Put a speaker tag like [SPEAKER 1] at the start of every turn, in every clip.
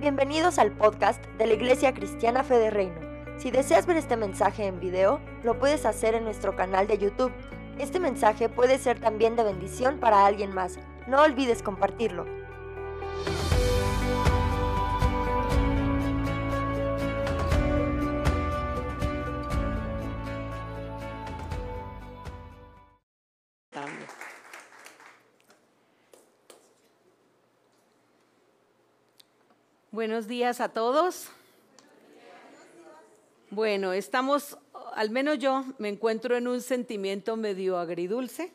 [SPEAKER 1] Bienvenidos al podcast de la Iglesia Cristiana Fe Reino. Si deseas ver este mensaje en video, lo puedes hacer en nuestro canal de YouTube. Este mensaje puede ser también de bendición para alguien más. No olvides compartirlo.
[SPEAKER 2] Buenos días a todos. Bueno, estamos, al menos yo me encuentro en un sentimiento medio agridulce,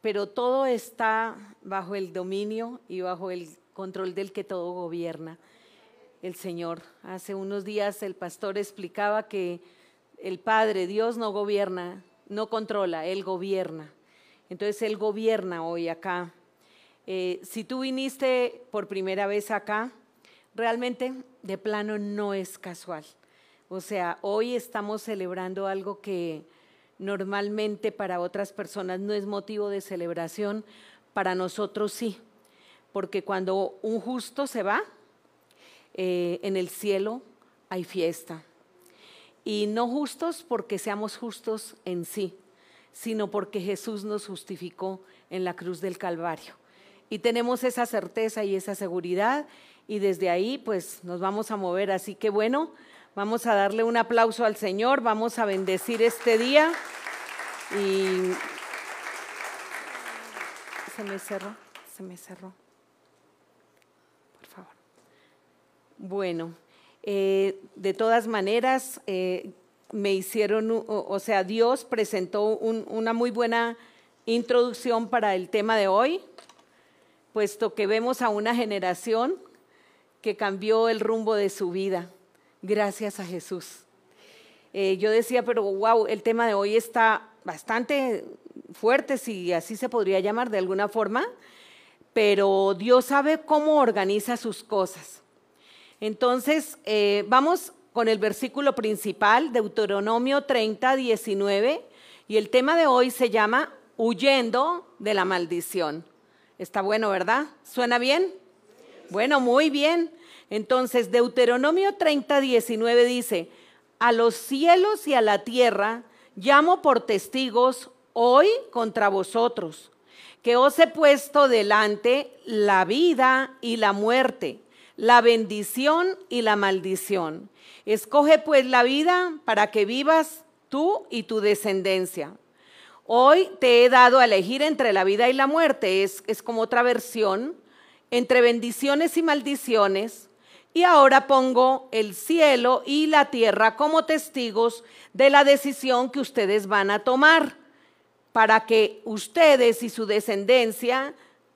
[SPEAKER 2] pero todo está bajo el dominio y bajo el control del que todo gobierna, el Señor. Hace unos días el pastor explicaba que el Padre, Dios no gobierna, no controla, Él gobierna. Entonces Él gobierna hoy acá eh, si tú viniste por primera vez acá, realmente de plano no es casual. O sea, hoy estamos celebrando algo que normalmente para otras personas no es motivo de celebración, para nosotros sí. Porque cuando un justo se va, eh, en el cielo hay fiesta. Y no justos porque seamos justos en sí, sino porque Jesús nos justificó en la cruz del Calvario y tenemos esa certeza y esa seguridad y desde ahí pues nos vamos a mover. Así que bueno, vamos a darle un aplauso al Señor, vamos a bendecir este día y se me cerró, se me cerró. Por favor. Bueno, eh, de todas maneras, eh, me hicieron, o, sea, Dios presentó una muy buena introducción para el tema de hoy puesto que vemos a una generación que cambió el rumbo de su vida, gracias a Jesús. Eh, yo decía, pero wow, el tema de hoy está bastante fuerte, si así se podría llamar de alguna forma, pero Dios sabe cómo organiza sus cosas. Entonces, eh, vamos con el versículo principal, Deuteronomio 30, 19, y el tema de hoy se llama Huyendo de la maldición. Está bueno, ¿verdad? ¿Suena bien? Bueno, muy bien. Entonces, Deuteronomio 30, 19 dice, a los cielos y a la tierra llamo por testigos hoy contra vosotros, que os he puesto delante la vida y la muerte, la bendición y la maldición. Escoge pues la vida para que vivas tú y tu descendencia Hoy te he dado a elegir entre la vida y la muerte, es, es como otra versión, entre bendiciones y maldiciones. Y ahora pongo el cielo y la tierra como testigos de la decisión que ustedes van a tomar para que ustedes y su descendencia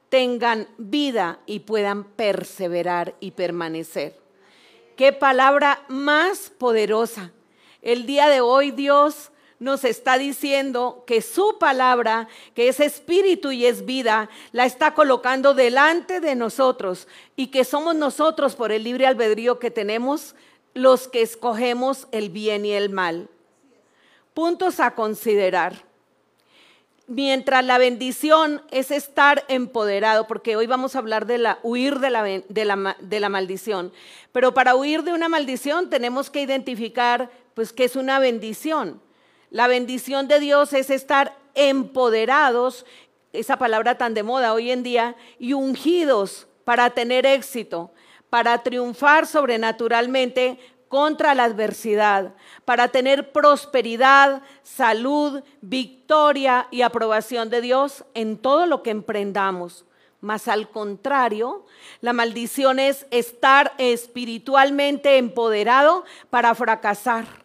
[SPEAKER 2] tengan vida y puedan perseverar y permanecer. Qué palabra más poderosa. El día de hoy Dios nos está diciendo que su palabra, que es espíritu y es vida, la está colocando delante de nosotros y que somos nosotros por el libre albedrío que tenemos los que escogemos el bien y el mal. Puntos a considerar. Mientras la bendición es estar empoderado, porque hoy vamos a hablar de la huir de la, de la, maldición, pero para huir de una maldición tenemos que identificar pues que es una bendición. La bendición de Dios es estar empoderados, esa palabra tan de moda hoy en día, y ungidos para tener éxito, para triunfar sobrenaturalmente contra la adversidad, para tener prosperidad, salud, victoria y aprobación de Dios en todo lo que emprendamos. Mas al contrario, la maldición es estar espiritualmente empoderado para fracasar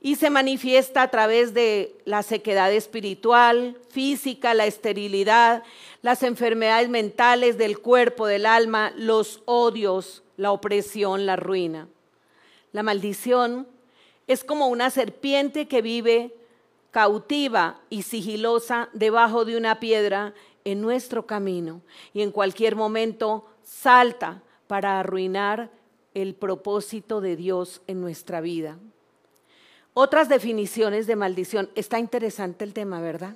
[SPEAKER 2] y se manifiesta a través de la sequedad espiritual, física, la esterilidad, las enfermedades mentales del cuerpo, del alma, los odios, la opresión, la ruina. La maldición es como una serpiente que vive cautiva y sigilosa debajo de una piedra en nuestro camino y en cualquier momento salta para arruinar el propósito de Dios en nuestra vida. Otras definiciones de maldición. Está interesante el tema, ¿verdad?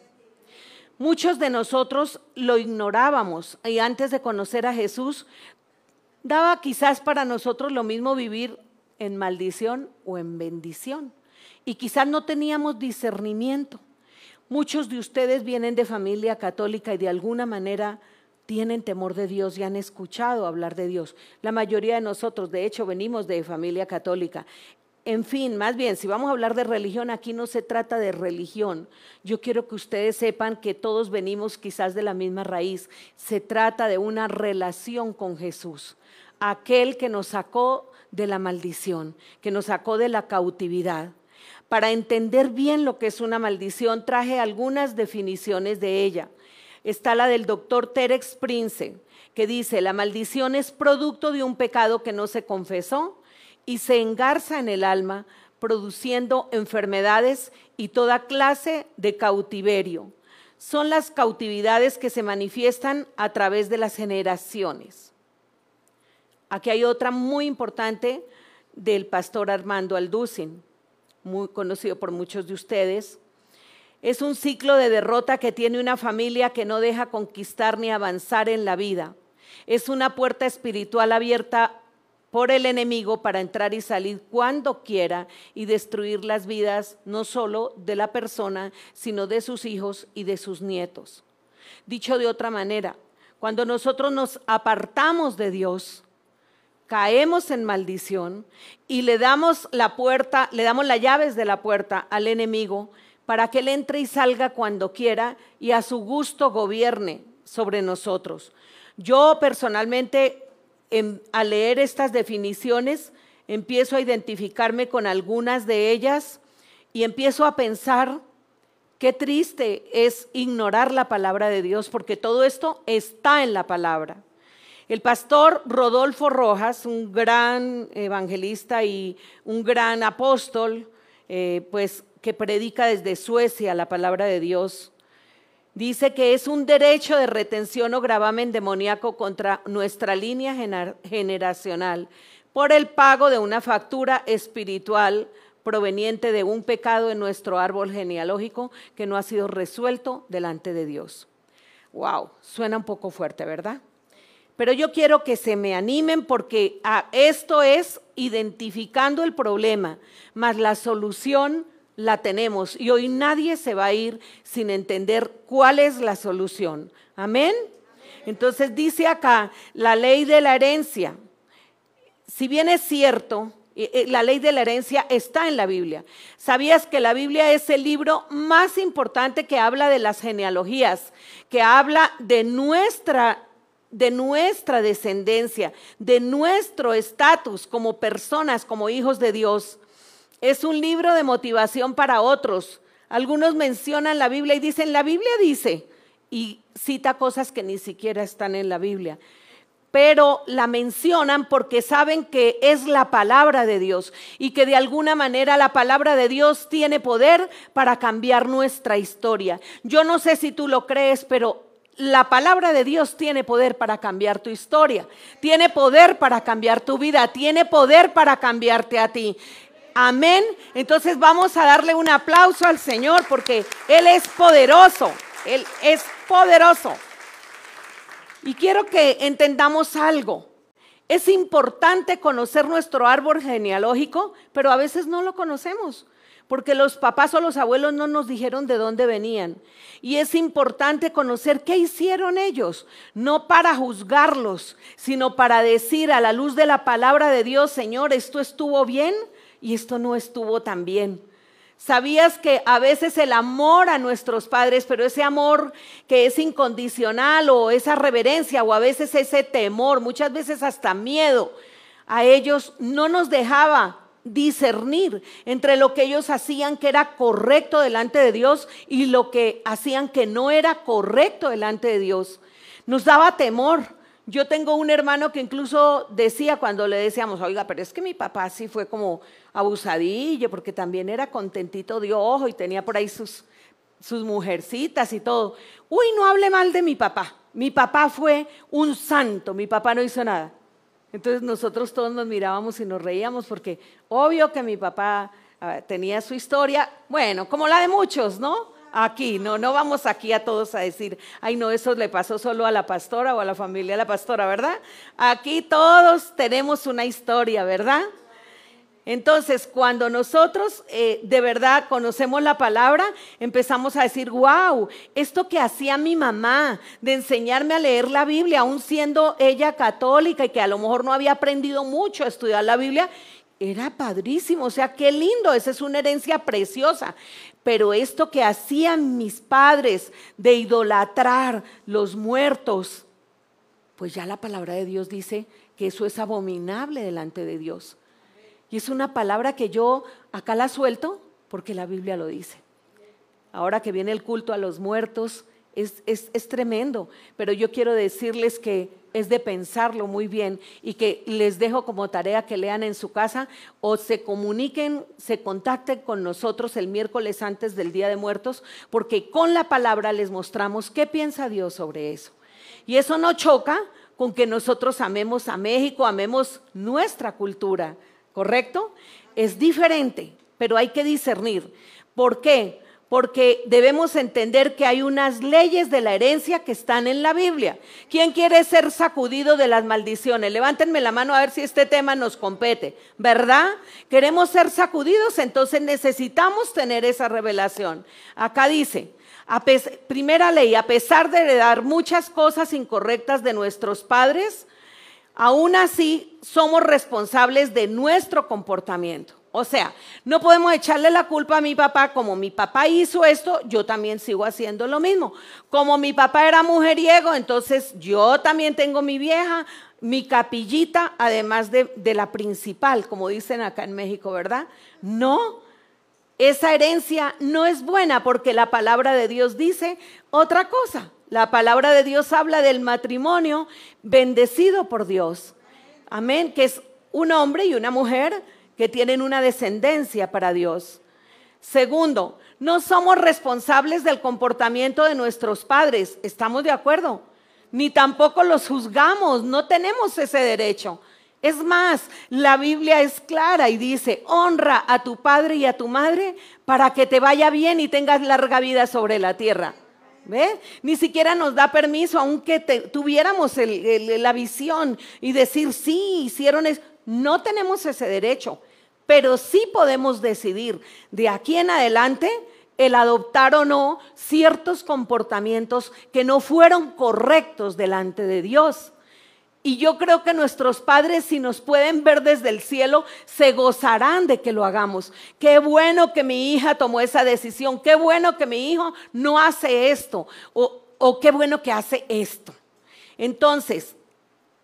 [SPEAKER 2] Muchos de nosotros lo ignorábamos y antes de conocer a Jesús, daba quizás para nosotros lo mismo vivir en maldición o en bendición. Y quizás no teníamos discernimiento. Muchos de ustedes vienen de familia católica y de alguna manera tienen temor de Dios y han escuchado hablar de Dios. La mayoría de nosotros, de hecho, venimos de familia católica. En fin, más bien, si vamos a hablar de religión, aquí no se trata de religión. Yo quiero que ustedes sepan que todos venimos quizás de la misma raíz. Se trata de una relación con Jesús, aquel que nos sacó de la maldición, que nos sacó de la cautividad. Para entender bien lo que es una maldición, traje algunas definiciones de ella. Está la del doctor Terex Prince, que dice, la maldición es producto de un pecado que no se confesó y se engarza en el alma, produciendo enfermedades y toda clase de cautiverio. Son las cautividades que se manifiestan a través de las generaciones. Aquí hay otra muy importante del pastor Armando Alducin muy conocido por muchos de ustedes. Es un ciclo de derrota que tiene una familia que no deja conquistar ni avanzar en la vida. Es una puerta espiritual abierta por el enemigo para entrar y salir cuando quiera y destruir las vidas no solo de la persona, sino de sus hijos y de sus nietos. Dicho de otra manera, cuando nosotros nos apartamos de Dios, caemos en maldición y le damos la puerta, le damos las llaves de la puerta al enemigo para que él entre y salga cuando quiera y a su gusto gobierne sobre nosotros. Yo personalmente, al leer estas definiciones, empiezo a identificarme con algunas de ellas y empiezo a pensar qué triste es ignorar la palabra de Dios, porque todo esto está en la palabra. El pastor Rodolfo Rojas, un gran evangelista y un gran apóstol, eh, pues que predica desde Suecia la palabra de Dios, dice que es un derecho de retención o gravamen demoníaco contra nuestra línea generacional por el pago de una factura espiritual proveniente de un pecado en nuestro árbol genealógico que no ha sido resuelto delante de Dios. Wow, suena un poco fuerte, ¿verdad? Pero yo quiero que se me animen porque ah, esto es identificando el problema, más la solución la tenemos. Y hoy nadie se va a ir sin entender cuál es la solución. Amén. Entonces dice acá la ley de la herencia. Si bien es cierto, eh, eh, la ley de la herencia está en la Biblia. ¿Sabías que la Biblia es el libro más importante que habla de las genealogías, que habla de nuestra de nuestra descendencia, de nuestro estatus como personas, como hijos de Dios. Es un libro de motivación para otros. Algunos mencionan la Biblia y dicen, la Biblia dice, y cita cosas que ni siquiera están en la Biblia, pero la mencionan porque saben que es la palabra de Dios y que de alguna manera la palabra de Dios tiene poder para cambiar nuestra historia. Yo no sé si tú lo crees, pero la palabra de Dios tiene poder para cambiar tu historia, tiene poder para cambiar tu vida, tiene poder para cambiarte a ti. Amén. Entonces vamos a darle un aplauso al Señor porque Él es poderoso, Él es poderoso. Y quiero que entendamos algo. Es importante conocer nuestro árbol genealógico, pero a veces no lo conocemos porque los papás o los abuelos no nos dijeron de dónde venían. Y es importante conocer qué hicieron ellos, no para juzgarlos, sino para decir a la luz de la palabra de Dios, Señor, esto estuvo bien y esto no estuvo tan bien. ¿Sabías que a veces el amor a nuestros padres, pero ese amor que es incondicional o esa reverencia o a veces ese temor, muchas veces hasta miedo, a ellos no nos dejaba discernir entre lo que ellos hacían que era correcto delante de Dios y lo que hacían que no era correcto delante de Dios. Nos daba temor. Yo tengo un hermano que incluso decía cuando le decíamos, oiga, pero es que mi papá sí fue como abusadillo, porque también era contentito de ojo y tenía por ahí sus, mujercitas y todo. Uy, no hable mal de mi papá. Mi papá fue un santo, mi papá no hizo nada. Entonces nosotros todos nos mirábamos y nos reíamos porque obvio que mi papá tenía su historia, bueno, como la de muchos, ¿no? Aquí, no, no vamos aquí a todos a decir, ay no, eso le pasó solo a la pastora o a la familia de la pastora, ¿verdad? Aquí todos tenemos una historia, ¿verdad? Entonces, cuando nosotros eh, de verdad conocemos la palabra, empezamos a decir, wow, esto que hacía mi mamá de enseñarme a leer la Biblia, aún siendo ella católica y que a lo mejor no había aprendido mucho a estudiar la Biblia, era padrísimo, o sea, qué lindo, esa es una herencia preciosa. Pero esto que hacían mis padres de idolatrar los muertos, pues ya la palabra de Dios dice que eso es abominable delante de Dios. Y es una palabra que yo acá la suelto porque la Biblia lo dice. Ahora que viene el culto a los muertos, es, es, tremendo, pero yo quiero decirles que es de pensarlo muy bien y que les dejo como tarea que lean en su casa o se comuniquen, se contacten con nosotros el miércoles antes del Día de Muertos, porque con la palabra les mostramos qué piensa Dios sobre eso. Y eso no choca con que nosotros amemos a México, amemos nuestra cultura, ¿correcto? Es diferente, pero hay que discernir. ¿Por qué? porque debemos entender que hay unas leyes de la herencia que están en la Biblia. ¿Quién quiere ser sacudido de las maldiciones? Levántenme la mano a ver si este tema nos compete, ¿verdad? Queremos ser sacudidos, entonces necesitamos tener esa revelación. Acá dice, primera ley, a pesar de heredar muchas cosas incorrectas de nuestros padres, aún así somos responsables de nuestro comportamiento. O sea, no podemos echarle la culpa a mi papá, como mi papá hizo esto, yo también sigo haciendo lo mismo. Como mi papá era mujeriego, entonces yo también tengo mi vieja, mi capillita, además de, de la principal, como dicen acá en México, ¿verdad? No, esa herencia no es buena porque la palabra de Dios dice otra cosa. La palabra de Dios habla del matrimonio bendecido por Dios. Amén, que es un hombre y una mujer que tienen una descendencia para Dios. Segundo, no somos responsables del comportamiento de nuestros padres, ¿estamos de acuerdo? Ni tampoco los juzgamos, no tenemos ese derecho. Es más, la Biblia es clara y dice, honra a tu padre y a tu madre para que te vaya bien y tengas larga vida sobre la tierra. Ni siquiera nos da permiso, aunque tuviéramos la visión y decir, sí, hicieron eso. No tenemos ese derecho pero sí podemos decidir de aquí en adelante el adoptar o no ciertos comportamientos que no fueron correctos delante de Dios. Y yo creo que nuestros padres, si nos pueden ver desde el cielo, se gozarán de que lo hagamos. Qué bueno que mi hija tomó esa decisión, qué bueno que mi hijo no hace esto, o, o qué bueno que hace esto. Entonces,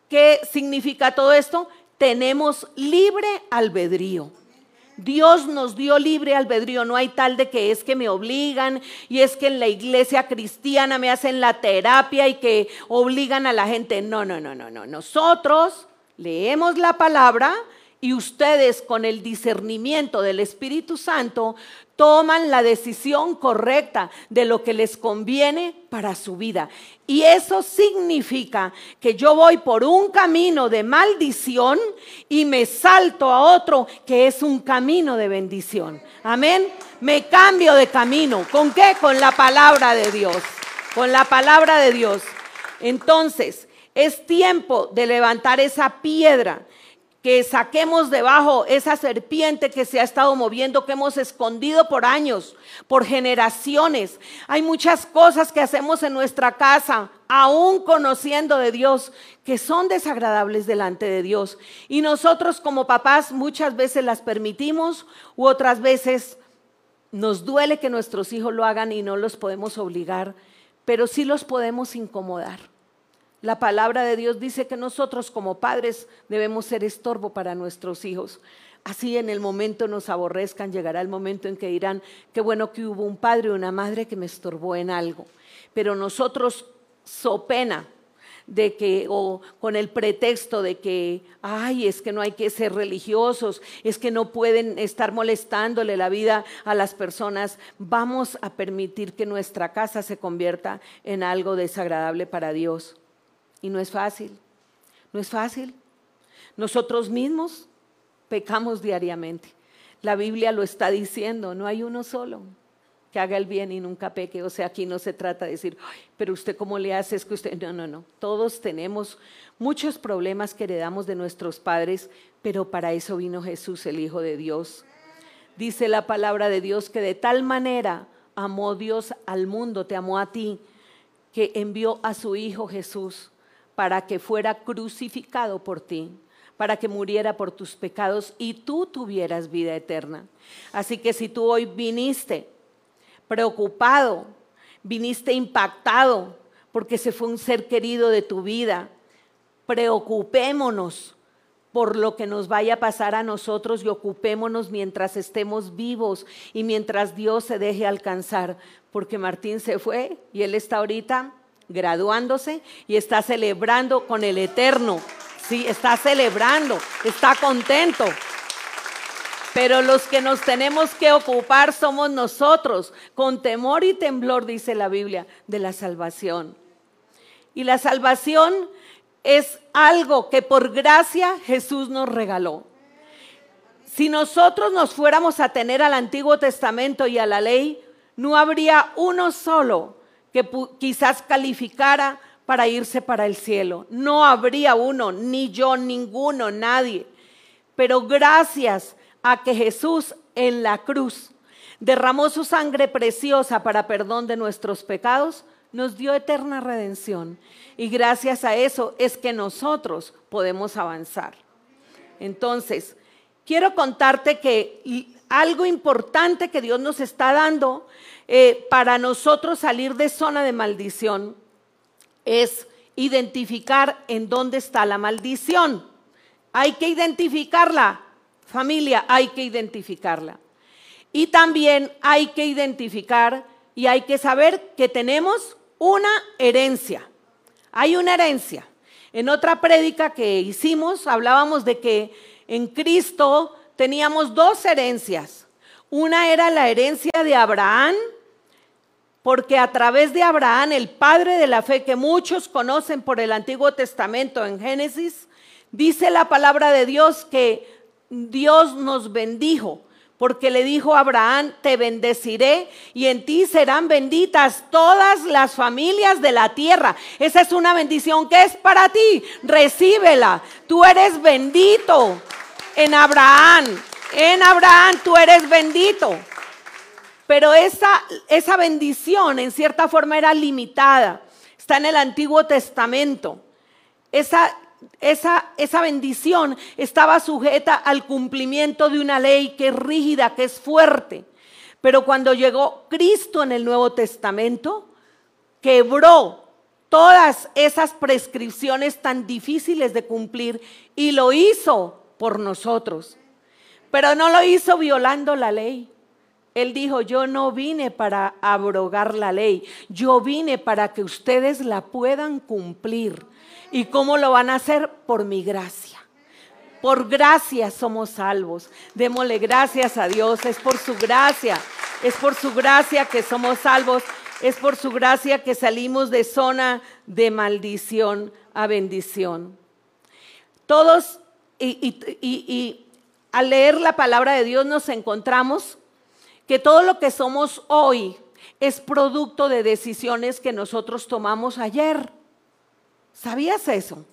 [SPEAKER 2] ¿qué significa todo esto? tenemos libre albedrío. Dios nos dio libre albedrío, no hay tal de que es que me obligan y es que en la iglesia cristiana me hacen la terapia y que obligan a la gente. No, no, no, no, no. Nosotros leemos la palabra y ustedes con el discernimiento del Espíritu Santo toman la decisión correcta de lo que les conviene para su vida. Y eso significa que yo voy por un camino de maldición y me salto a otro que es un camino de bendición. Amén. Me cambio de camino. ¿Con qué? Con la palabra de Dios. Con la palabra de Dios. Entonces, es tiempo de levantar esa piedra que saquemos debajo esa serpiente que se ha estado moviendo, que hemos escondido por años, por generaciones. Hay muchas cosas que hacemos en nuestra casa, aún conociendo de Dios, que son desagradables delante de Dios. Y nosotros como papás muchas veces las permitimos u otras veces nos duele que nuestros hijos lo hagan y no los podemos obligar, pero sí los podemos incomodar. La palabra de Dios dice que nosotros como padres debemos ser estorbo para nuestros hijos. Así en el momento nos aborrezcan, llegará el momento en que dirán, qué bueno que hubo un padre o una madre que me estorbó en algo. Pero nosotros, so pena de que, o con el pretexto de que, ay, es que no hay que ser religiosos, es que no pueden estar molestándole la vida a las personas, vamos a permitir que nuestra casa se convierta en algo desagradable para Dios. Y no es fácil, no es fácil. Nosotros mismos pecamos diariamente. La Biblia lo está diciendo, no hay uno solo. que haga el bien y nunca peque. O sea, aquí no se trata de decir, pero usted cómo le hace, es que usted, no, no, no. Todos tenemos muchos problemas que heredamos de nuestros padres, pero para eso vino Jesús, el Hijo de Dios. Dice la palabra de Dios que de tal manera amó Dios al mundo, te amó a ti, que envió a su Hijo Jesús para que fuera crucificado por ti, para que muriera por tus pecados y tú tuvieras vida eterna. Así que si tú hoy viniste preocupado, viniste impactado porque se fue un ser querido de tu vida. Preocupémonos por lo que nos vaya a pasar a nosotros y ocupémonos mientras estemos vivos y mientras Dios se deje alcanzar, porque Martín se fue y él está ahorita graduándose y está celebrando con el Eterno. Sí, está celebrando, está contento. Pero los que nos tenemos que ocupar somos nosotros, con temor y temblor, dice la Biblia, de la salvación. Y la salvación es algo que por gracia Jesús nos regaló. Si nosotros nos fuéramos a tener al Antiguo Testamento y a la ley, no habría uno solo que quizás calificara para irse para el cielo. No habría uno, ni yo, ninguno, nadie. Pero gracias a que Jesús en la cruz derramó su sangre preciosa para perdón de nuestros pecados, nos dio eterna redención. Y gracias a eso es que nosotros podemos avanzar. Entonces, quiero contarte que algo importante que Dios nos está dando eh, para nosotros salir de zona de maldición es identificar en dónde está la maldición. Hay que identificarla. Familia, hay que identificarla. Y también hay que identificar y hay que saber que tenemos una herencia. Hay una herencia. En otra prédica que hicimos hablábamos de que en Cristo teníamos dos herencias. Una era la herencia de Abraham, porque a través de Abraham, el padre de la fe que muchos conocen por el Antiguo Testamento en Génesis, dice la palabra de Dios que Dios nos bendijo, porque le dijo a Abraham, te bendeciré y en ti serán benditas todas las familias de la tierra. Esa es una bendición que es para ti, recíbela. Tú eres bendito en Abraham, en Abraham tú eres bendito. Pero esa, esa bendición en cierta forma era limitada. Está en el Antiguo Testamento. Esa, esa, esa bendición estaba sujeta al cumplimiento de una ley que es rígida, que es fuerte. Pero cuando llegó Cristo en el Nuevo Testamento, quebró todas esas prescripciones tan difíciles de cumplir y lo hizo por nosotros. Pero no lo hizo violando la ley. Él dijo, yo no vine para abrogar la ley, yo vine para que ustedes la puedan cumplir. ¿Y cómo lo van a hacer? Por mi gracia. Por gracia somos salvos. Démosle gracias a Dios. Es por su gracia. Es por su gracia que somos salvos. Es por su gracia que salimos de zona de maldición a bendición. Todos, y, y al leer la palabra de Dios nos encontramos que todo lo que somos hoy es producto de decisiones que nosotros tomamos ayer. ¿Sabías eso?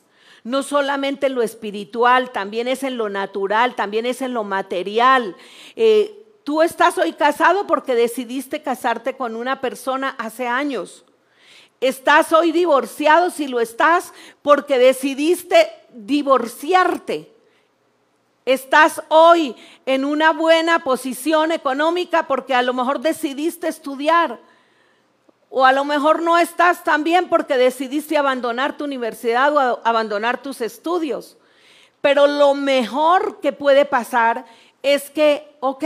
[SPEAKER 2] No solamente en lo espiritual, también es en lo natural, también es en lo material. Eh, tú estás hoy casado porque decidiste casarte con una persona hace años. Estás hoy divorciado si lo estás porque decidiste divorciarte. Estás hoy en una buena posición económica porque a lo mejor decidiste estudiar. O a lo mejor no estás tan bien porque decidiste abandonar tu universidad o abandonar tus estudios. Pero lo mejor que puede pasar es que, ok,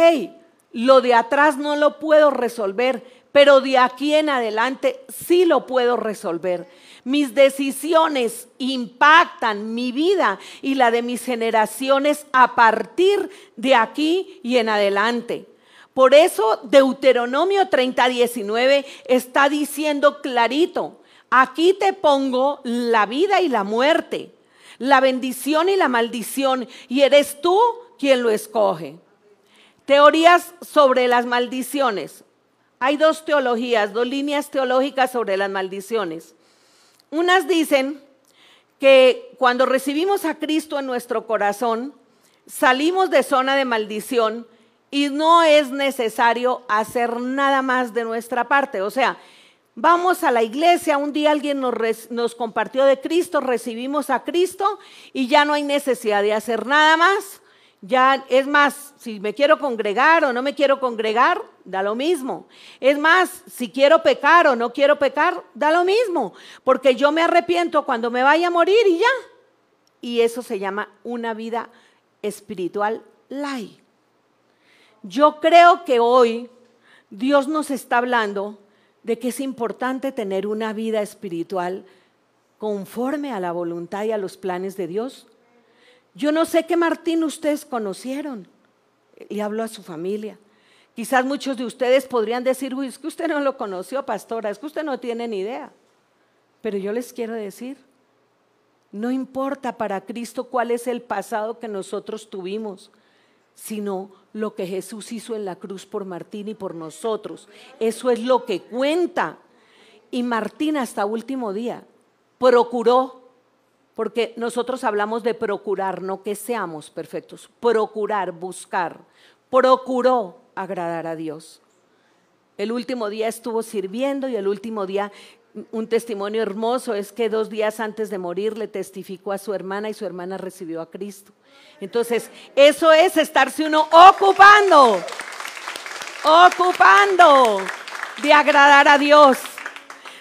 [SPEAKER 2] lo de atrás no lo puedo resolver, pero de aquí en adelante sí lo puedo resolver. Mis decisiones impactan mi vida y la de mis generaciones a partir de aquí y en adelante. Por eso Deuteronomio 30, 19 está diciendo clarito, aquí te pongo la vida y la muerte, la bendición y la maldición, y eres tú quien lo escoge. Teorías sobre las maldiciones. hay dos teologías, dos líneas teológicas sobre las maldiciones. Unas dicen que cuando recibimos a Cristo en nuestro corazón, salimos de zona de maldición y no es necesario hacer nada más de nuestra parte. O sea, vamos a la iglesia, un día alguien nos, compartió de Cristo, recibimos a Cristo y ya no hay necesidad de hacer nada más. Ya es más, si me quiero congregar o no me quiero congregar, da lo mismo. Es más, si quiero pecar o no quiero pecar, da lo mismo, porque yo me arrepiento cuando me vaya a morir y ya. Y eso se llama una vida espiritual light. Yo creo que hoy Dios nos está hablando de que es importante tener una vida espiritual conforme a la voluntad y a los planes de Dios. Yo no sé qué Martín ustedes conocieron. Y habló a su familia. Quizás muchos de ustedes podrían decir, uy, es que usted no lo conoció, pastora, es que usted no tiene ni idea. Pero yo les quiero decir, no importa para Cristo cuál es el pasado que nosotros tuvimos, sino lo que Jesús hizo en la cruz por Martín y por nosotros. Eso es lo que cuenta. Y Martín hasta último día procuró, porque nosotros hablamos de procurar, no que seamos perfectos, procurar, buscar, procuró agradar a Dios. El último día estuvo sirviendo y el último día un testimonio hermoso es que dos días antes de morir le testificó a su hermana y su hermana recibió a Cristo. Entonces, eso es estarse uno ocupando, ocupando de agradar a Dios.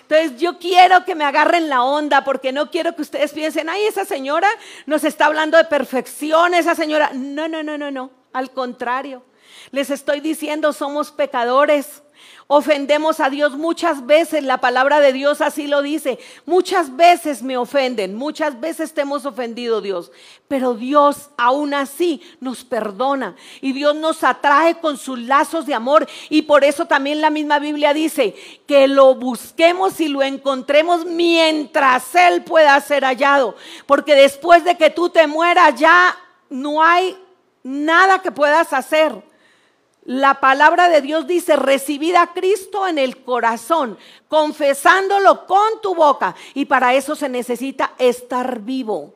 [SPEAKER 2] Entonces yo quiero que me agarren la onda porque no quiero que ustedes piensen, ay, esa señora nos está hablando de perfección, esa señora. No, no, no, no, no. Al contrario, les estoy diciendo, somos pecadores. Ofendemos a Dios muchas veces, la palabra de Dios así lo dice. Muchas veces me ofenden, muchas veces te hemos ofendido Dios, pero Dios aún así nos perdona y Dios nos atrae con sus lazos de amor y por eso también la misma Biblia dice que lo busquemos y lo encontremos mientras Él pueda ser hallado, porque después de que tú te mueras ya no hay nada que puedas hacer. La palabra de Dios dice, recibid a Cristo en el corazón, confesándolo con tu boca. Y para eso se necesita estar vivo,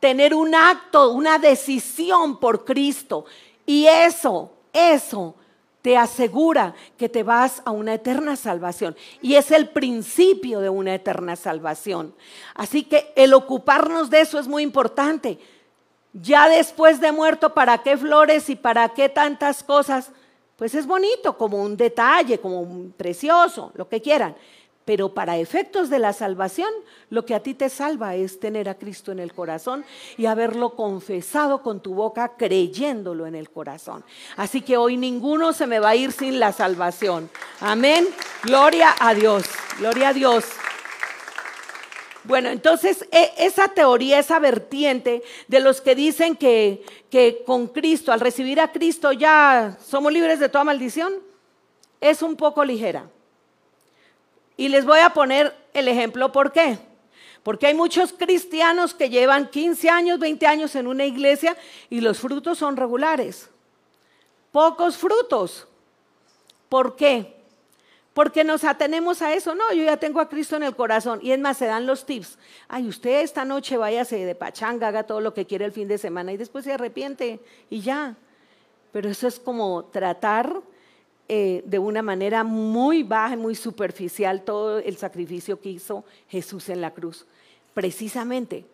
[SPEAKER 2] tener un acto, una decisión por Cristo. Y eso, eso te asegura que te vas a una eterna salvación. Y es el principio de una eterna salvación. Así que el ocuparnos de eso es muy importante. Ya después de muerto, ¿para qué flores y para qué tantas cosas? Pues es bonito, como un detalle, como un precioso, lo que quieran. Pero para efectos de la salvación, lo que a ti te salva es tener a Cristo en el corazón y haberlo confesado con tu boca, creyéndolo en el corazón. Así que hoy ninguno se me va a ir sin la salvación. Amén. Gloria a Dios. Gloria a Dios. Bueno, entonces e, esa teoría, esa vertiente de los que dicen que, que con Cristo, al recibir a Cristo ya somos libres de toda maldición, es un poco ligera. Y les voy a poner el ejemplo, ¿por qué? Porque hay muchos cristianos que llevan 15 años, 20 años en una iglesia y los frutos son regulares. Pocos frutos. ¿Por qué? Porque nos atenemos a eso. No, yo ya tengo a Cristo en el corazón. Y es más, se dan los tips. Ay, usted esta noche váyase de pachanga, haga todo lo que quiere el fin de semana y después se arrepiente y ya. Pero eso es como tratar eh, de una manera muy baja, muy superficial todo el sacrificio que hizo Jesús en la cruz. Precisamente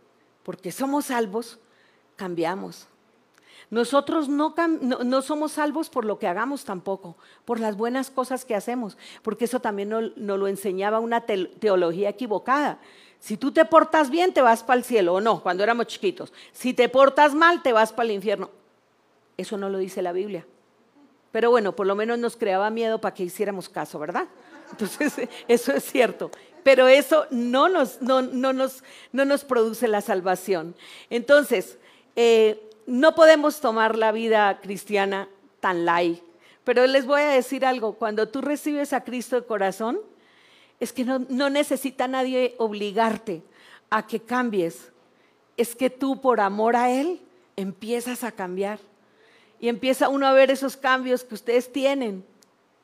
[SPEAKER 2] porque somos salvos, cambiamos. Nosotros no, somos salvos por lo que hagamos tampoco, por las buenas cosas que hacemos, porque eso también nos no lo enseñaba una teología equivocada. Si tú te portas bien, te vas para el cielo, o no, cuando éramos chiquitos. Si te portas mal, te vas para el infierno. Eso no lo dice la Biblia. Pero bueno, por lo menos nos creaba miedo para que hiciéramos caso, ¿verdad? Entonces, eso es cierto. Pero eso no nos, no, nos, no nos produce la salvación. Entonces, eh, no podemos tomar la vida cristiana tan light. Pero les voy a decir algo, cuando tú recibes a Cristo de corazón, es que no, no necesita nadie obligarte a que cambies. Es que tú por amor a Él empiezas a cambiar. Y empieza uno a ver esos cambios que ustedes tienen.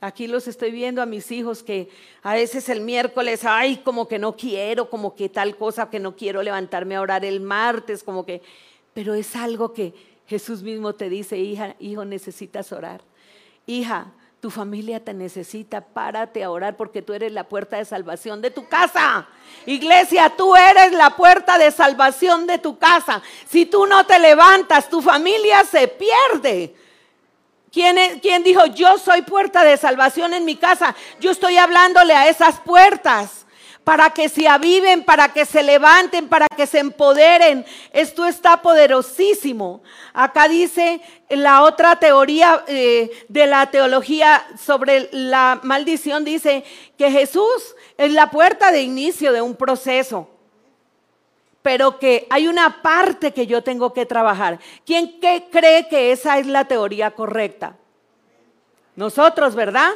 [SPEAKER 2] Aquí los estoy viendo a mis hijos que a veces el miércoles, ay, como que no quiero, como que tal cosa, que no quiero levantarme a orar el martes, como que, pero es algo que Jesús mismo te dice, hija, hijo, necesitas orar. Hija, tu familia te necesita, párate a orar porque tú eres la puerta de salvación de tu casa. Iglesia, tú eres la puerta de salvación de tu casa. Si tú no te levantas, tu familia se pierde. ¿Quién, ¿Quién, dijo, yo soy puerta de salvación en mi casa? Yo estoy hablándole a esas puertas para que se aviven, para que se levanten, para que se empoderen. Esto está poderosísimo. Acá dice la otra teoría eh, de la teología sobre la maldición, dice que Jesús es la puerta de inicio de un proceso pero que hay una parte que yo tengo que trabajar. ¿Quién cree que esa es la teoría correcta? Nosotros, ¿verdad?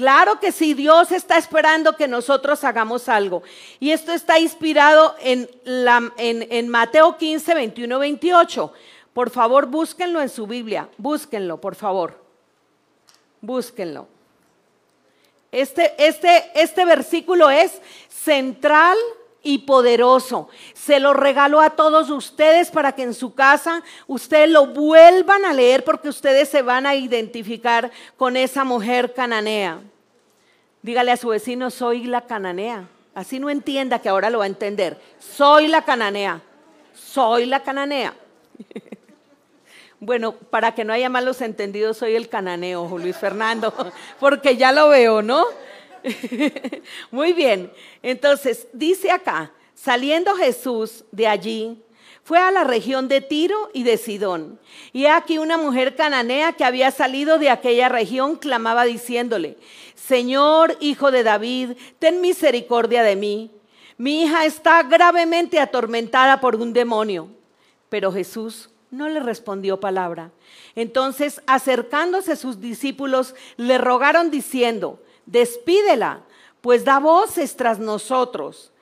[SPEAKER 2] Claro que sí, Dios está esperando que nosotros hagamos algo. Y esto está inspirado en, Mateo 15, 21, 28. Por favor, búsquenlo en su Biblia. Búsquenlo, por favor. Búsquenlo. Este, este, este versículo es central y poderoso. Se lo regalo a todos ustedes para que en su casa ustedes lo vuelvan a leer porque ustedes se van a identificar con esa mujer cananea. Dígale a su vecino, soy la cananea. Así no entienda que ahora lo va a entender. Soy la cananea. Soy la cananea. Bueno, para que no haya malos entendidos, soy el cananeo, Luis Fernando, porque ya lo veo, ¿no? Muy bien, entonces dice acá, saliendo Jesús de allí, fue a la región de Tiro y de Sidón. Y aquí una mujer cananea que había salido de aquella región clamaba diciéndole, Señor, hijo de David, ten misericordia de mí. Mi hija está gravemente atormentada por un demonio. Pero Jesús no le respondió palabra. Entonces, acercándose sus discípulos, le rogaron diciendo, despídela, pues da voces tras nosotros.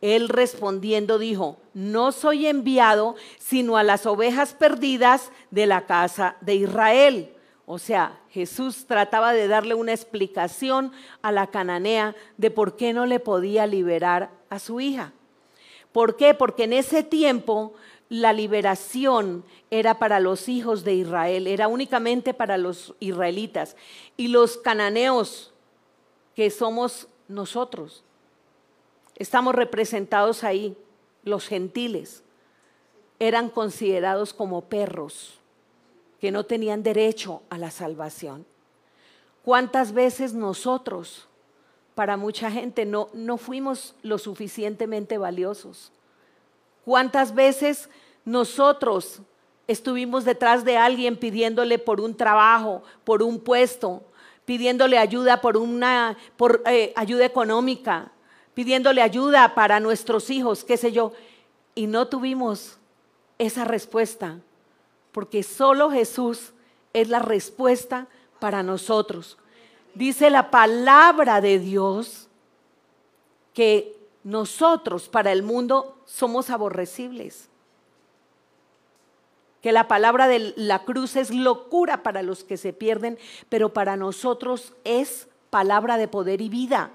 [SPEAKER 2] Él respondiendo dijo, no soy enviado sino a las ovejas perdidas de la casa de Israel. O sea, Jesús trataba de darle una explicación a la cananea de por qué no le podía liberar a su hija. ¿Por qué? Porque en ese tiempo la liberación era para los hijos de Israel, era únicamente para los israelitas. Y los cananeos que somos nosotros. Estamos representados ahí, los gentiles. Eran considerados como perros que no tenían derecho a la salvación. ¿Cuántas veces nosotros, para mucha gente, no, no fuimos lo suficientemente valiosos? ¿Cuántas veces nosotros estuvimos detrás de alguien pidiéndole por un trabajo, por un puesto, pidiéndole ayuda por una eh, ayuda económica, pidiéndole ayuda para nuestros hijos, qué sé yo, y no tuvimos esa respuesta, porque solo Jesús es la respuesta para nosotros. Dice la palabra de Dios que nosotros para el mundo somos aborrecibles que la palabra de la cruz es locura para los que se pierden, pero para nosotros es palabra de poder y vida.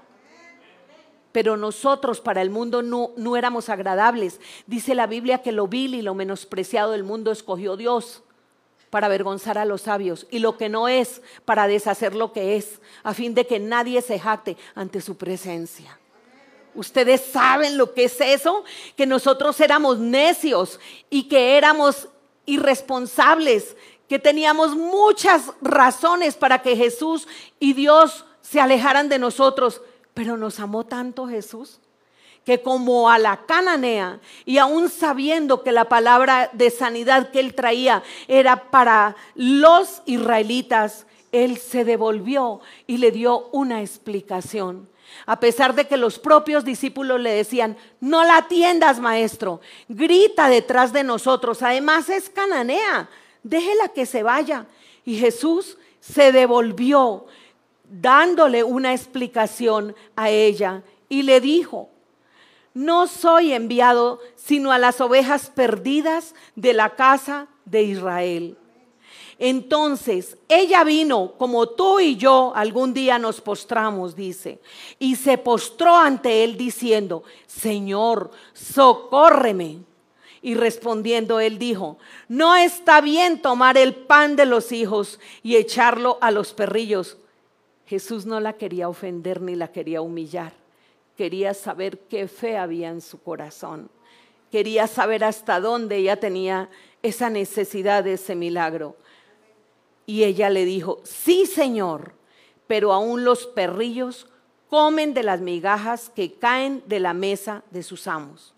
[SPEAKER 2] Pero nosotros para el mundo no, no éramos agradables. Dice la Biblia que lo vil y lo menospreciado del mundo escogió Dios para avergonzar a los sabios y lo que no es para deshacer lo que es, a fin de que nadie se jacte ante su presencia. Ustedes saben lo que es eso, que nosotros éramos necios y que éramos irresponsables, que teníamos muchas razones para que Jesús y Dios se alejaran de nosotros, pero nos amó tanto Jesús que como a la cananea y aún sabiendo que la palabra de sanidad que él traía era para los israelitas, él se devolvió y le dio una explicación. A pesar de que los propios discípulos le decían, no la atiendas, maestro, grita detrás de nosotros. Además es cananea, déjela que se vaya. Y Jesús se devolvió dándole una explicación a ella y le dijo, no soy enviado sino a las ovejas perdidas de la casa de Israel. Entonces, ella vino como tú y yo algún día nos postramos, dice, y se postró ante él diciendo, Señor, socórreme. Y respondiendo él dijo, no está bien tomar el pan de los hijos y echarlo a los perrillos. Jesús no la quería ofender ni la quería humillar. Quería saber qué fe había en su corazón. Quería saber hasta dónde ella tenía esa necesidad de ese milagro. Y ella le dijo, sí, Señor, pero aún los perrillos comen de las migajas que caen de la mesa de sus amos.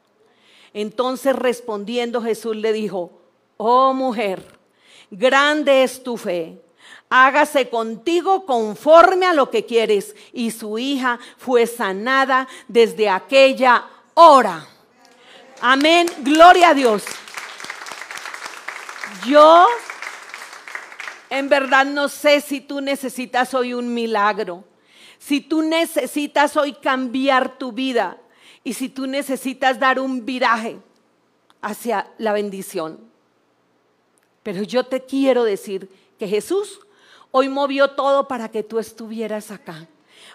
[SPEAKER 2] Entonces respondiendo Jesús le dijo, oh mujer, grande es tu fe, hágase contigo conforme a lo que quieres. Y su hija fue sanada desde aquella hora. Amén, gloria a Dios. Yo en verdad no sé si tú necesitas hoy un milagro, si tú necesitas hoy cambiar tu vida y si tú necesitas dar un viraje hacia la bendición. Pero yo te quiero decir que Jesús hoy movió todo para que tú estuvieras acá,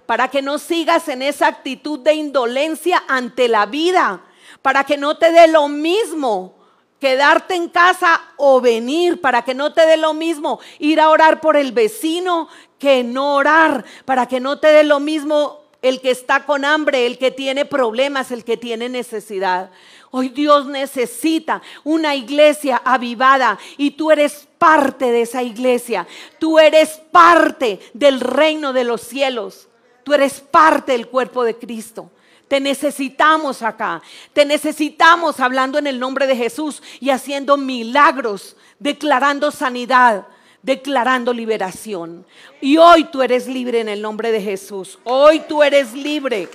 [SPEAKER 2] para que no sigas en esa actitud de indolencia ante la vida, para que no te dé lo mismo quedarte en casa o venir, para que no te dé lo mismo ir a orar por el vecino que no orar, para que no te dé lo mismo el que está con hambre, el que tiene problemas, el que tiene necesidad. Hoy Dios necesita una iglesia avivada y tú eres parte de esa iglesia. Tú eres parte del reino de los cielos. Tú eres parte del cuerpo de Cristo. Te necesitamos acá. Te necesitamos hablando en el nombre de Jesús y haciendo milagros, declarando sanidad, declarando liberación. Y hoy tú eres libre en el nombre de Jesús. Hoy tú eres libre.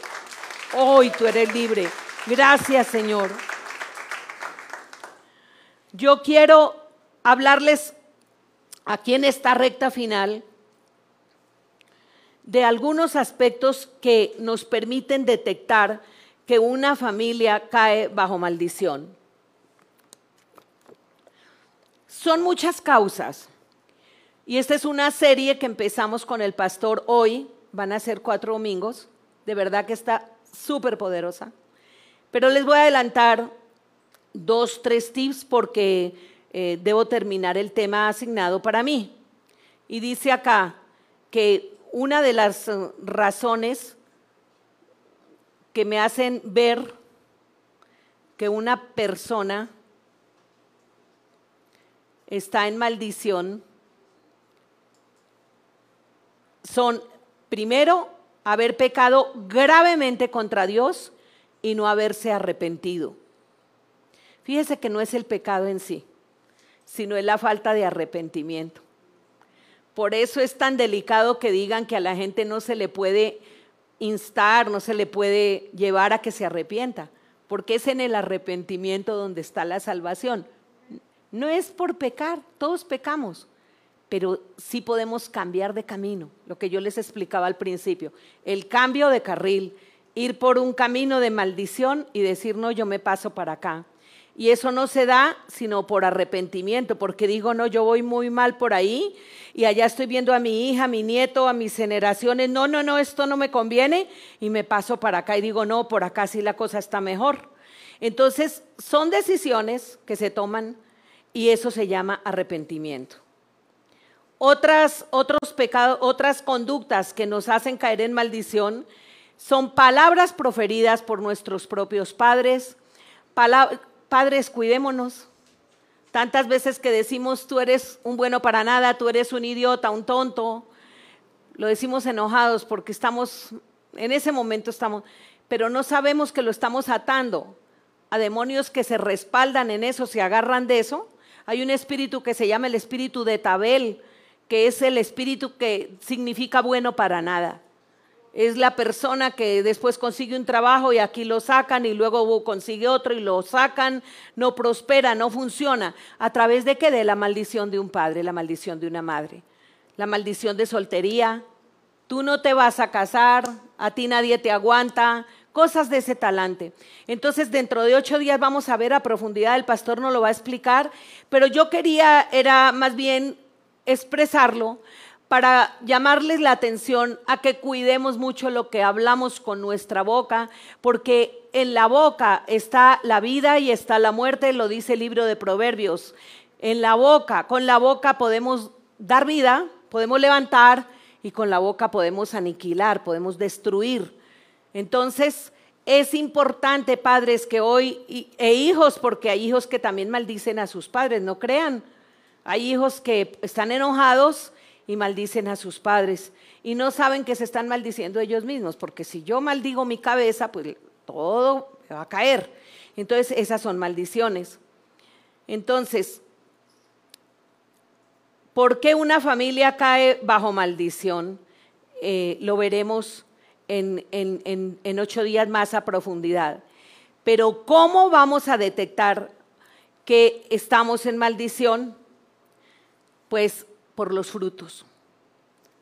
[SPEAKER 2] Hoy tú eres libre. Gracias Señor. Yo quiero hablarles aquí en esta recta final de algunos aspectos que nos permiten detectar que una familia cae bajo maldición. Son muchas causas. Y esta es una serie que empezamos con el pastor hoy, van a ser cuatro domingos, de verdad que está súper poderosa. Pero les voy a adelantar dos, tres tips porque eh, debo terminar el tema asignado para mí. Y dice acá que una de las eh, razones que me hacen ver que una persona está en maldición son, primero, haber pecado gravemente contra Dios y no haberse arrepentido. Fíjese que no es el pecado en sí, sino es la falta de arrepentimiento. Por eso es tan delicado que digan que a la gente no se le puede instar, no se le puede llevar a que se arrepienta, porque es en el arrepentimiento donde está la salvación. No es por pecar, todos pecamos, pero sí podemos cambiar de camino, lo que yo les explicaba al principio, el cambio de carril, ir por un camino de maldición y decir, no, yo me paso para acá. Y eso no se da sino por arrepentimiento, porque digo, no, yo voy muy mal por ahí y allá estoy viendo a mi hija, a mi nieto, a mis generaciones, no, no, no, esto no me conviene y me paso para acá y digo, no, por acá sí la cosa está mejor. Entonces, son decisiones que se toman y eso se llama arrepentimiento. Otras, otros pecados, otras conductas que nos hacen caer en maldición son palabras proferidas por nuestros propios padres. padres, cuidémonos. Tantas veces que decimos, tú eres un bueno para nada, tú eres un idiota, un tonto. Lo decimos enojados porque estamos, en ese momento estamos, pero no sabemos que lo estamos atando a demonios que se respaldan en eso, se agarran de eso. Hay un espíritu que se llama el espíritu de Tabel, que es el espíritu que significa bueno para nada. Es la persona que después consigue un trabajo y aquí lo sacan y luego consigue otro y lo sacan, no prospera, no funciona. ¿A través de qué? De la maldición de un padre, la maldición de una madre, la maldición de soltería. Tú no te vas a casar, a ti nadie te aguanta, cosas de ese talante. Entonces, dentro de ocho días vamos a ver a profundidad, el pastor nos lo va a explicar, pero yo quería, era más bien expresarlo para llamarles la atención a que cuidemos mucho lo que hablamos con nuestra boca, porque en la boca está la vida y está la muerte, lo dice el libro de Proverbios. En la boca, con la boca podemos dar vida, podemos levantar y con la boca podemos aniquilar, podemos destruir. Entonces, es importante, padres, que hoy, e hijos, porque hay hijos que también maldicen a sus padres, no crean. Hay hijos que están enojados y maldicen a sus padres y no saben que se están maldiciendo ellos mismos, porque si yo maldigo mi cabeza, pues todo me va a caer. Entonces, esas son maldiciones. Entonces, ¿por qué una familia cae bajo maldición? Eh, lo veremos en, en ocho días más a profundidad. Pero ¿cómo vamos a detectar que estamos en maldición? Pues por los frutos.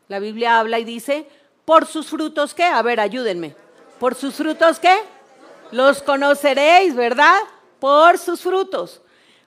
[SPEAKER 2] La Biblia habla y dice, ¿por sus frutos qué? A ver, ayúdenme. ¿Por sus frutos qué? Los conoceréis, ¿verdad? Por sus frutos.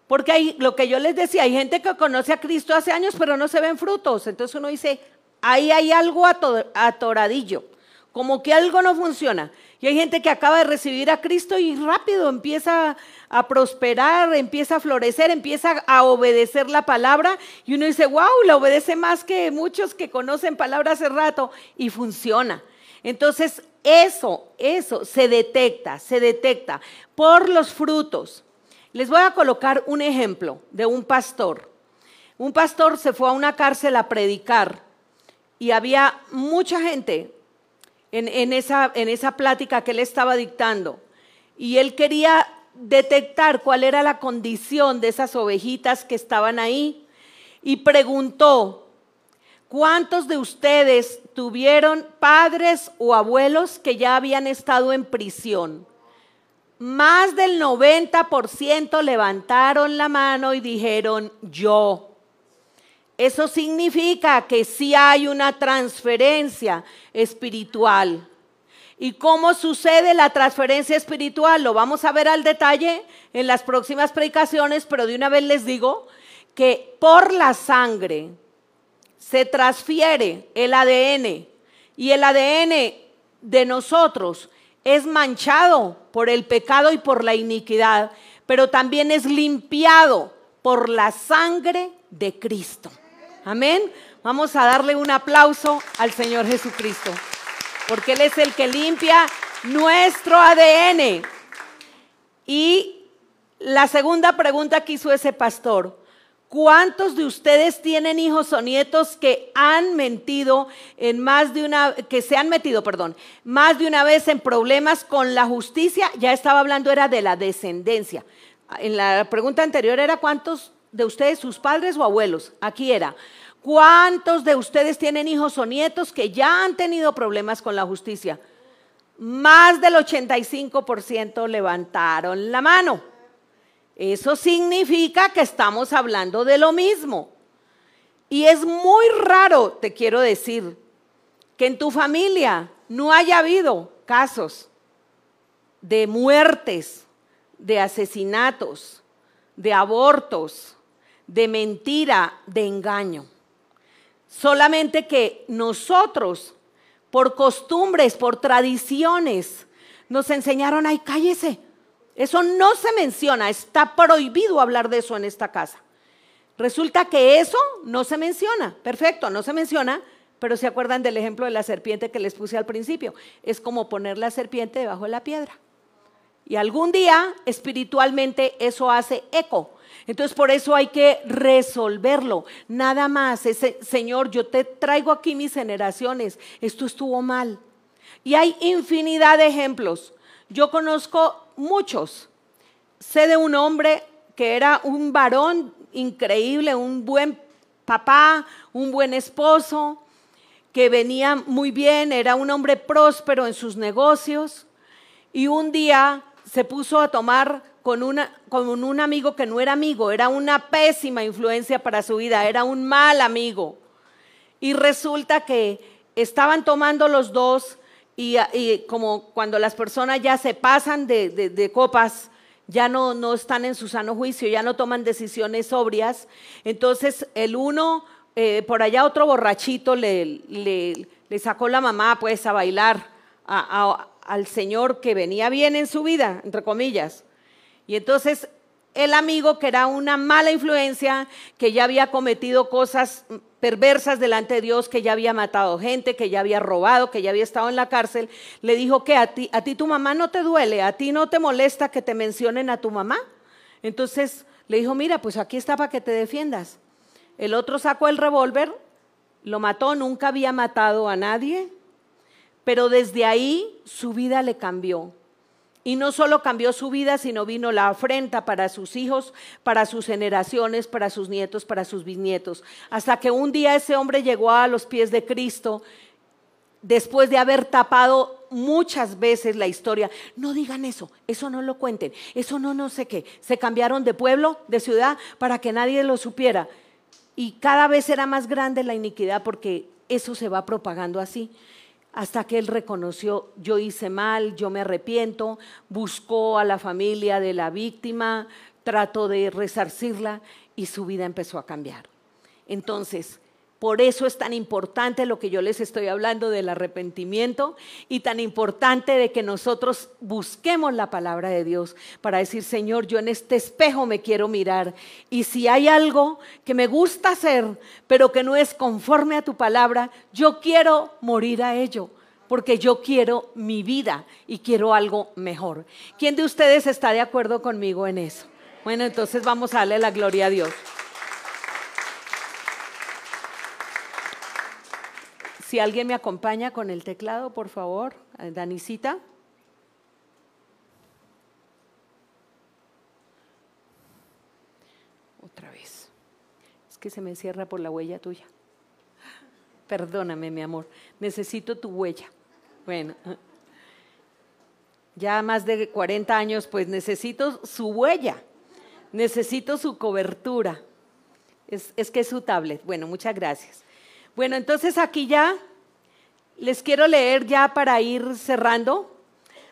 [SPEAKER 2] Porque hay, lo que yo les decía, hay gente que conoce a Cristo hace años, pero no se ven frutos. Entonces uno dice, ahí hay algo atoradillo, como que algo no funciona. Y hay gente que acaba de recibir a Cristo y rápido empieza a prosperar, empieza a florecer, empieza a obedecer la palabra. Y uno dice, wow, la obedece más que muchos que conocen palabra hace rato y funciona. Entonces, eso, eso se detecta, se detecta por los frutos. Les voy a colocar un ejemplo de un pastor. Un pastor se fue a una cárcel a predicar y había mucha gente en, esa, esa plática que él estaba dictando. Y él quería detectar cuál era la condición de esas ovejitas que estaban ahí y preguntó, ¿cuántos de ustedes tuvieron padres o abuelos que ya habían estado en prisión? Más del 90% levantaron la mano y dijeron, yo. Eso significa que sí hay una transferencia espiritual. ¿Y cómo sucede la transferencia espiritual? Lo vamos a ver al detalle en las próximas predicaciones, pero de una vez les digo que por la sangre se transfiere el ADN y el ADN de nosotros es manchado por el pecado y por la iniquidad, pero también es limpiado por la sangre de Cristo. Amén. Vamos a darle un aplauso al Señor Jesucristo, porque Él es el que limpia nuestro ADN. Y la segunda pregunta que hizo ese pastor, ¿cuántos de ustedes tienen hijos o nietos que han mentido en más de una, que se han metido, perdón, más de una vez en problemas con la justicia? Ya estaba hablando, era de la descendencia. En la pregunta anterior era cuántos de ustedes, sus padres o abuelos. Aquí era, ¿Cuántos de ustedes tienen hijos o nietos que ya han tenido problemas con la justicia? Más del 85% levantaron la mano. Eso significa que estamos hablando de lo mismo. Y es muy raro, te quiero decir, que en tu familia no haya habido casos de muertes, de asesinatos, de abortos, de mentira, de engaño. Solamente que nosotros, por costumbres, por tradiciones, nos enseñaron, ay, cállese. Eso no se menciona, está prohibido hablar de eso en esta casa. Resulta que eso no se menciona, perfecto, no se menciona, pero se acuerdan del ejemplo de la serpiente que les puse al principio. Es como poner la serpiente debajo de la piedra. Y algún día espiritualmente eso hace eco. Entonces por eso hay que resolverlo. Nada más, ese, Señor, yo te traigo aquí mis generaciones. Esto estuvo mal. Y hay infinidad de ejemplos. Yo conozco muchos. Sé de un hombre que era un varón increíble, un buen papá, un buen esposo, que venía muy bien, era un hombre próspero en sus negocios. Y un día se puso a tomar con, una, con un amigo que no era amigo, era una pésima influencia para su vida, era un mal amigo. Y resulta que estaban tomando los dos y, como cuando las personas ya se pasan de, copas, ya no, no están en su sano juicio, ya no toman decisiones sobrias. Entonces el uno eh, por allá otro borrachito le, le, sacó la mamá pues a bailar al señor que venía bien en su vida, entre comillas. Y entonces el amigo, que era una mala influencia, que ya había cometido cosas perversas delante de Dios, que ya había matado gente, que ya había robado, que ya había estado en la cárcel, le dijo que a ti, a ti tu mamá no te duele, a ti no te molesta que te mencionen a tu mamá. Entonces le dijo, mira, pues aquí está para que te defiendas. El otro sacó el revólver, lo mató, nunca había matado a nadie, pero desde ahí su vida le cambió. Y no solo cambió su vida, sino vino la afrenta para sus hijos, para sus generaciones, para sus nietos, para sus bisnietos. Hasta que un día ese hombre llegó a los pies de Cristo después de haber tapado muchas veces la historia. No digan eso, eso no lo cuenten, eso no no sé qué. Se cambiaron de pueblo, de ciudad, para que nadie lo supiera. Y cada vez era más grande la iniquidad porque eso se va propagando así. Hasta que él reconoció, yo hice mal, yo me arrepiento, buscó a la familia de la víctima, trató de resarcirla y su vida empezó a cambiar. Entonces, por eso es tan importante lo que yo les estoy hablando del arrepentimiento y tan importante de que nosotros busquemos la palabra de Dios para decir, Señor, yo en este espejo me quiero mirar y si hay algo que me gusta hacer, pero que no es conforme a tu palabra, yo quiero morir a ello porque yo quiero mi vida y quiero algo mejor. ¿Quién de ustedes está de acuerdo conmigo en eso? Bueno, entonces vamos a darle la gloria a Dios. Si alguien me acompaña con el teclado, por favor, Danicita. Otra vez. Es que se me cierra por la huella tuya. Perdóname, mi amor. Necesito tu huella. Bueno, ya más de 40 años, pues necesito su huella, necesito su cobertura. Es, es que es su tablet. Bueno, muchas gracias. Bueno, entonces aquí ya les quiero leer ya para ir cerrando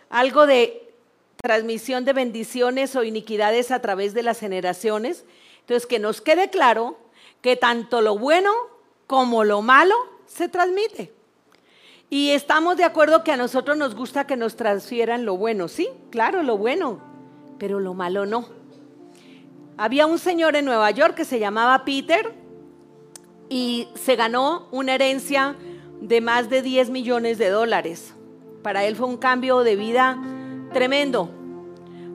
[SPEAKER 2] algo de transmisión de bendiciones o iniquidades a través de las generaciones. Entonces, que nos quede claro que tanto lo bueno como lo malo se transmite. Y estamos de acuerdo que a nosotros nos gusta que nos transfieran lo bueno, sí, claro, lo bueno, pero lo malo no. Había un señor en Nueva York que se llamaba Peter y se ganó una herencia de más de 10 millones de dólares. Para él fue un cambio de vida tremendo,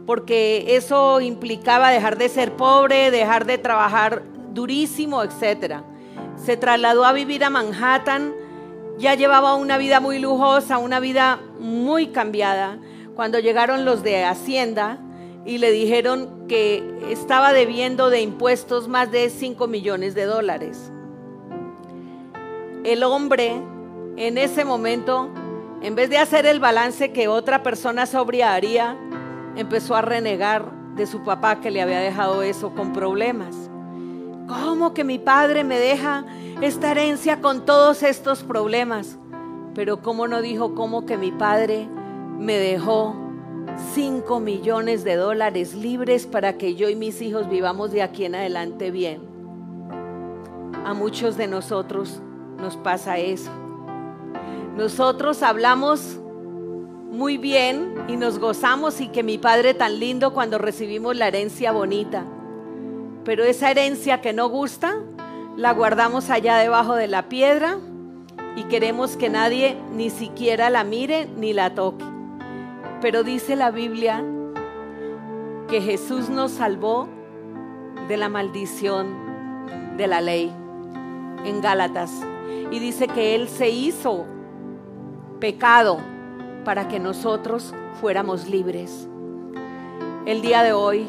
[SPEAKER 2] porque eso implicaba dejar de ser pobre, dejar de trabajar durísimo, etc. Se trasladó a vivir a Manhattan, ya llevaba una vida muy lujosa, una vida muy cambiada. Cuando llegaron los de Hacienda y le dijeron que estaba debiendo de impuestos más de 5 millones de dólares el hombre en ese momento, en vez de hacer el balance que otra persona sobria haría, empezó a renegar de su papá que le había dejado eso con problemas. ¿Cómo que mi padre me deja esta herencia con todos estos problemas? Pero ¿cómo no dijo cómo que mi padre me dejó 5 millones de dólares libres para que yo y mis hijos vivamos de aquí en adelante bien? A muchos de nosotros nos pasa eso. Nosotros hablamos muy bien y nos gozamos y que mi padre tan lindo cuando recibimos la herencia bonita. Pero esa herencia que no gusta, la guardamos allá debajo de la piedra y queremos que nadie ni siquiera la mire ni la toque. Pero dice la Biblia que Jesús nos salvó de la maldición de la ley en Gálatas y dice que Él se hizo pecado para que nosotros fuéramos libres. El día de hoy,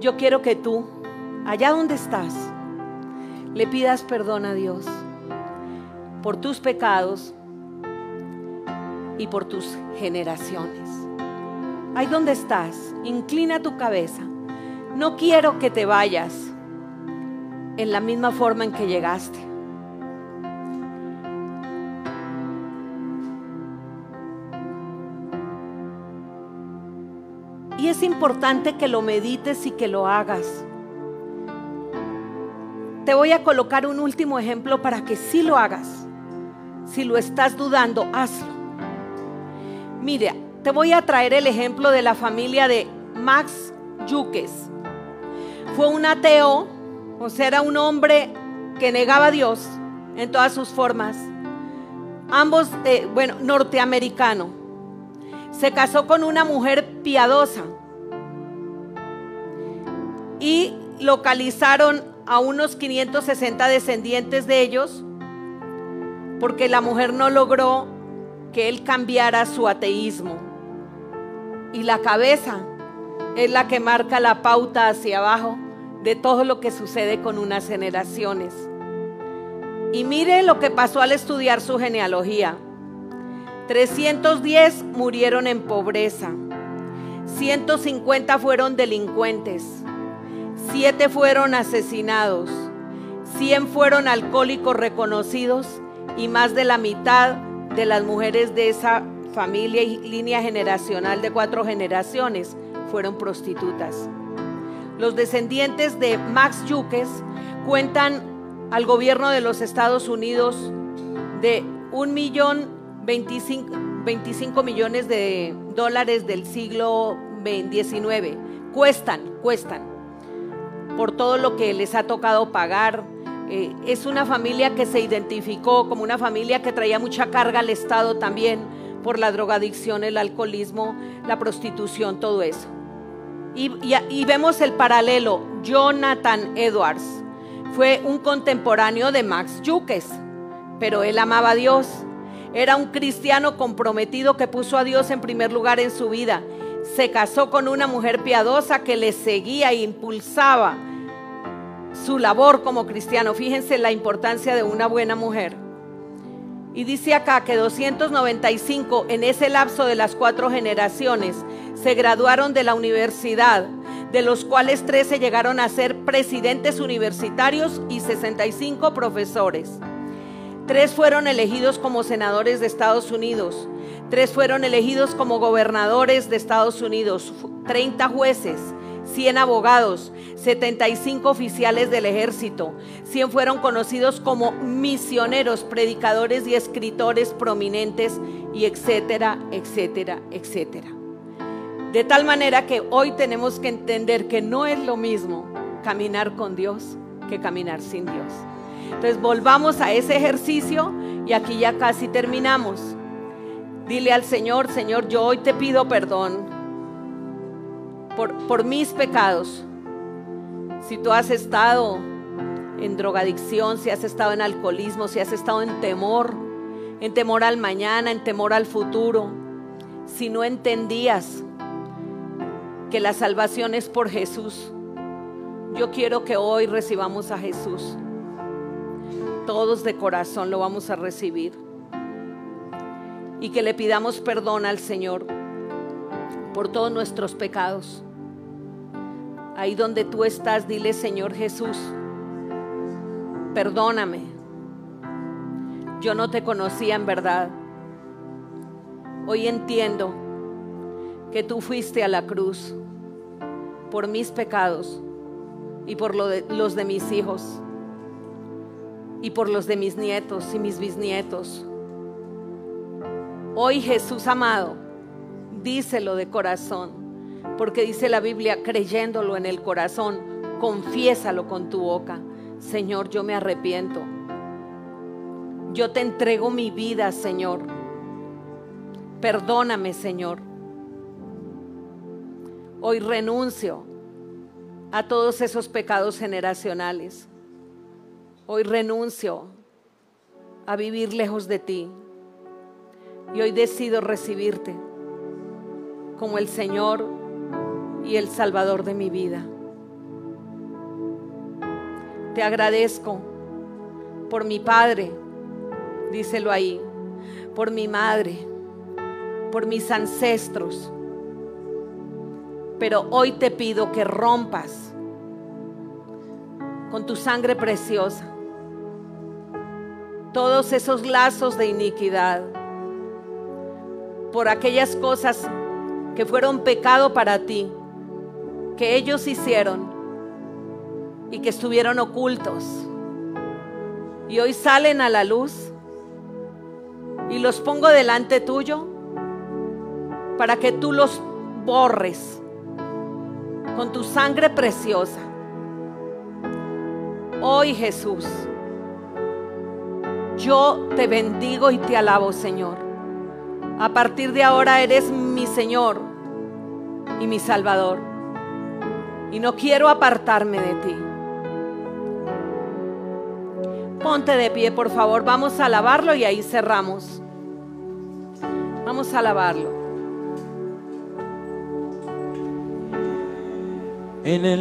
[SPEAKER 2] yo quiero que tú, allá donde estás, le pidas perdón a Dios por tus pecados y por tus generaciones. Ahí donde estás, inclina tu cabeza. No quiero que te vayas en la misma forma en que llegaste. Y es importante que lo medites y que lo hagas. te voy a colocar un último ejemplo para que sí lo hagas. Si lo estás dudando, hazlo. Mira, te voy a traer el ejemplo de la familia de Max Yuques. Fue un ateo, o sea, era un hombre que negaba a Dios en todas sus formas. Ambos, eh, bueno, norteamericano. Se casó con una mujer piadosa y localizaron a unos 560 descendientes de ellos porque la mujer no logró que él cambiara su ateísmo. Y la cabeza es la que marca la pauta hacia abajo de todo lo que sucede con unas generaciones. Y mire lo que pasó al estudiar su genealogía. 310 murieron en pobreza, 150 fueron delincuentes, 7 fueron asesinados, 100 fueron alcohólicos reconocidos y más de la mitad de las mujeres de esa familia y línea generacional de cuatro generaciones fueron prostitutas. Los descendientes de Max Yuques cuentan al gobierno de los Estados Unidos de un millón 25, millones de dólares del siglo XIX. Cuestan, cuestan, por todo lo que les ha tocado pagar, eh, es una familia que se identificó como una familia que traía mucha carga al Estado también por la drogadicción, el alcoholismo, la prostitución, todo eso. Y, y vemos el paralelo. Jonathan Edwards fue un contemporáneo de Max Yuques, pero él amaba a Dios. Era un cristiano comprometido que puso a Dios en primer lugar en su vida. Se casó con una mujer piadosa que le seguía e impulsaba su labor como cristiano. Fíjense la importancia de una buena mujer. Y dice acá que 295 en ese lapso de las cuatro generaciones se graduaron de la universidad, de los cuales 13 llegaron a ser presidentes universitarios y 65 profesores. Tres fueron elegidos como senadores de Estados Unidos, tres fueron elegidos como gobernadores de Estados Unidos, 30 jueces, 100 abogados, 75 oficiales del ejército, 100 fueron conocidos como misioneros, predicadores y escritores prominentes, y etcétera, etcétera, etcétera. De tal manera que hoy tenemos que entender que no es lo mismo caminar con Dios que caminar sin Dios. Entonces volvamos a ese ejercicio y aquí ya casi terminamos. Dile al Señor, Señor, yo hoy te pido perdón por, mis pecados. Si tú has estado en drogadicción, si has estado en alcoholismo, si has estado en temor, en temor al mañana, en temor al futuro, si no entendías que la salvación es por Jesús, yo quiero que hoy recibamos a Jesús. Todos de corazón lo vamos a recibir. Y que le pidamos perdón al Señor por todos nuestros pecados. Ahí donde tú estás, dile Señor Jesús, perdóname. Yo no te conocía en verdad. Hoy entiendo que tú fuiste a la cruz por mis pecados y por los de mis hijos y por los de mis nietos y mis bisnietos. Hoy Jesús amado, díselo de corazón, porque dice la Biblia, creyéndolo en el corazón, confiésalo con tu boca. Señor, yo me arrepiento. Yo te entrego mi vida, Señor. Perdóname, Señor. Hoy renuncio a todos esos pecados generacionales. Hoy renuncio a vivir lejos de ti. Y hoy decido recibirte como el Señor y el Salvador de mi vida. Te agradezco por mi Padre, díselo ahí, por mi madre, por mis ancestros. Pero hoy te pido que rompas con tu sangre preciosa todos esos lazos de iniquidad por aquellas cosas que fueron pecado para ti, que ellos hicieron y que estuvieron ocultos y hoy salen a la luz y los pongo delante tuyo para que tú los borres con tu sangre preciosa. Hoy Jesús, yo te bendigo y te alabo Señor. A partir de ahora eres mi Señor y mi Salvador. Y no quiero apartarme de ti. Ponte de pie, por favor. Vamos a alabarlo y ahí cerramos. Vamos a alabarlo.
[SPEAKER 3] En el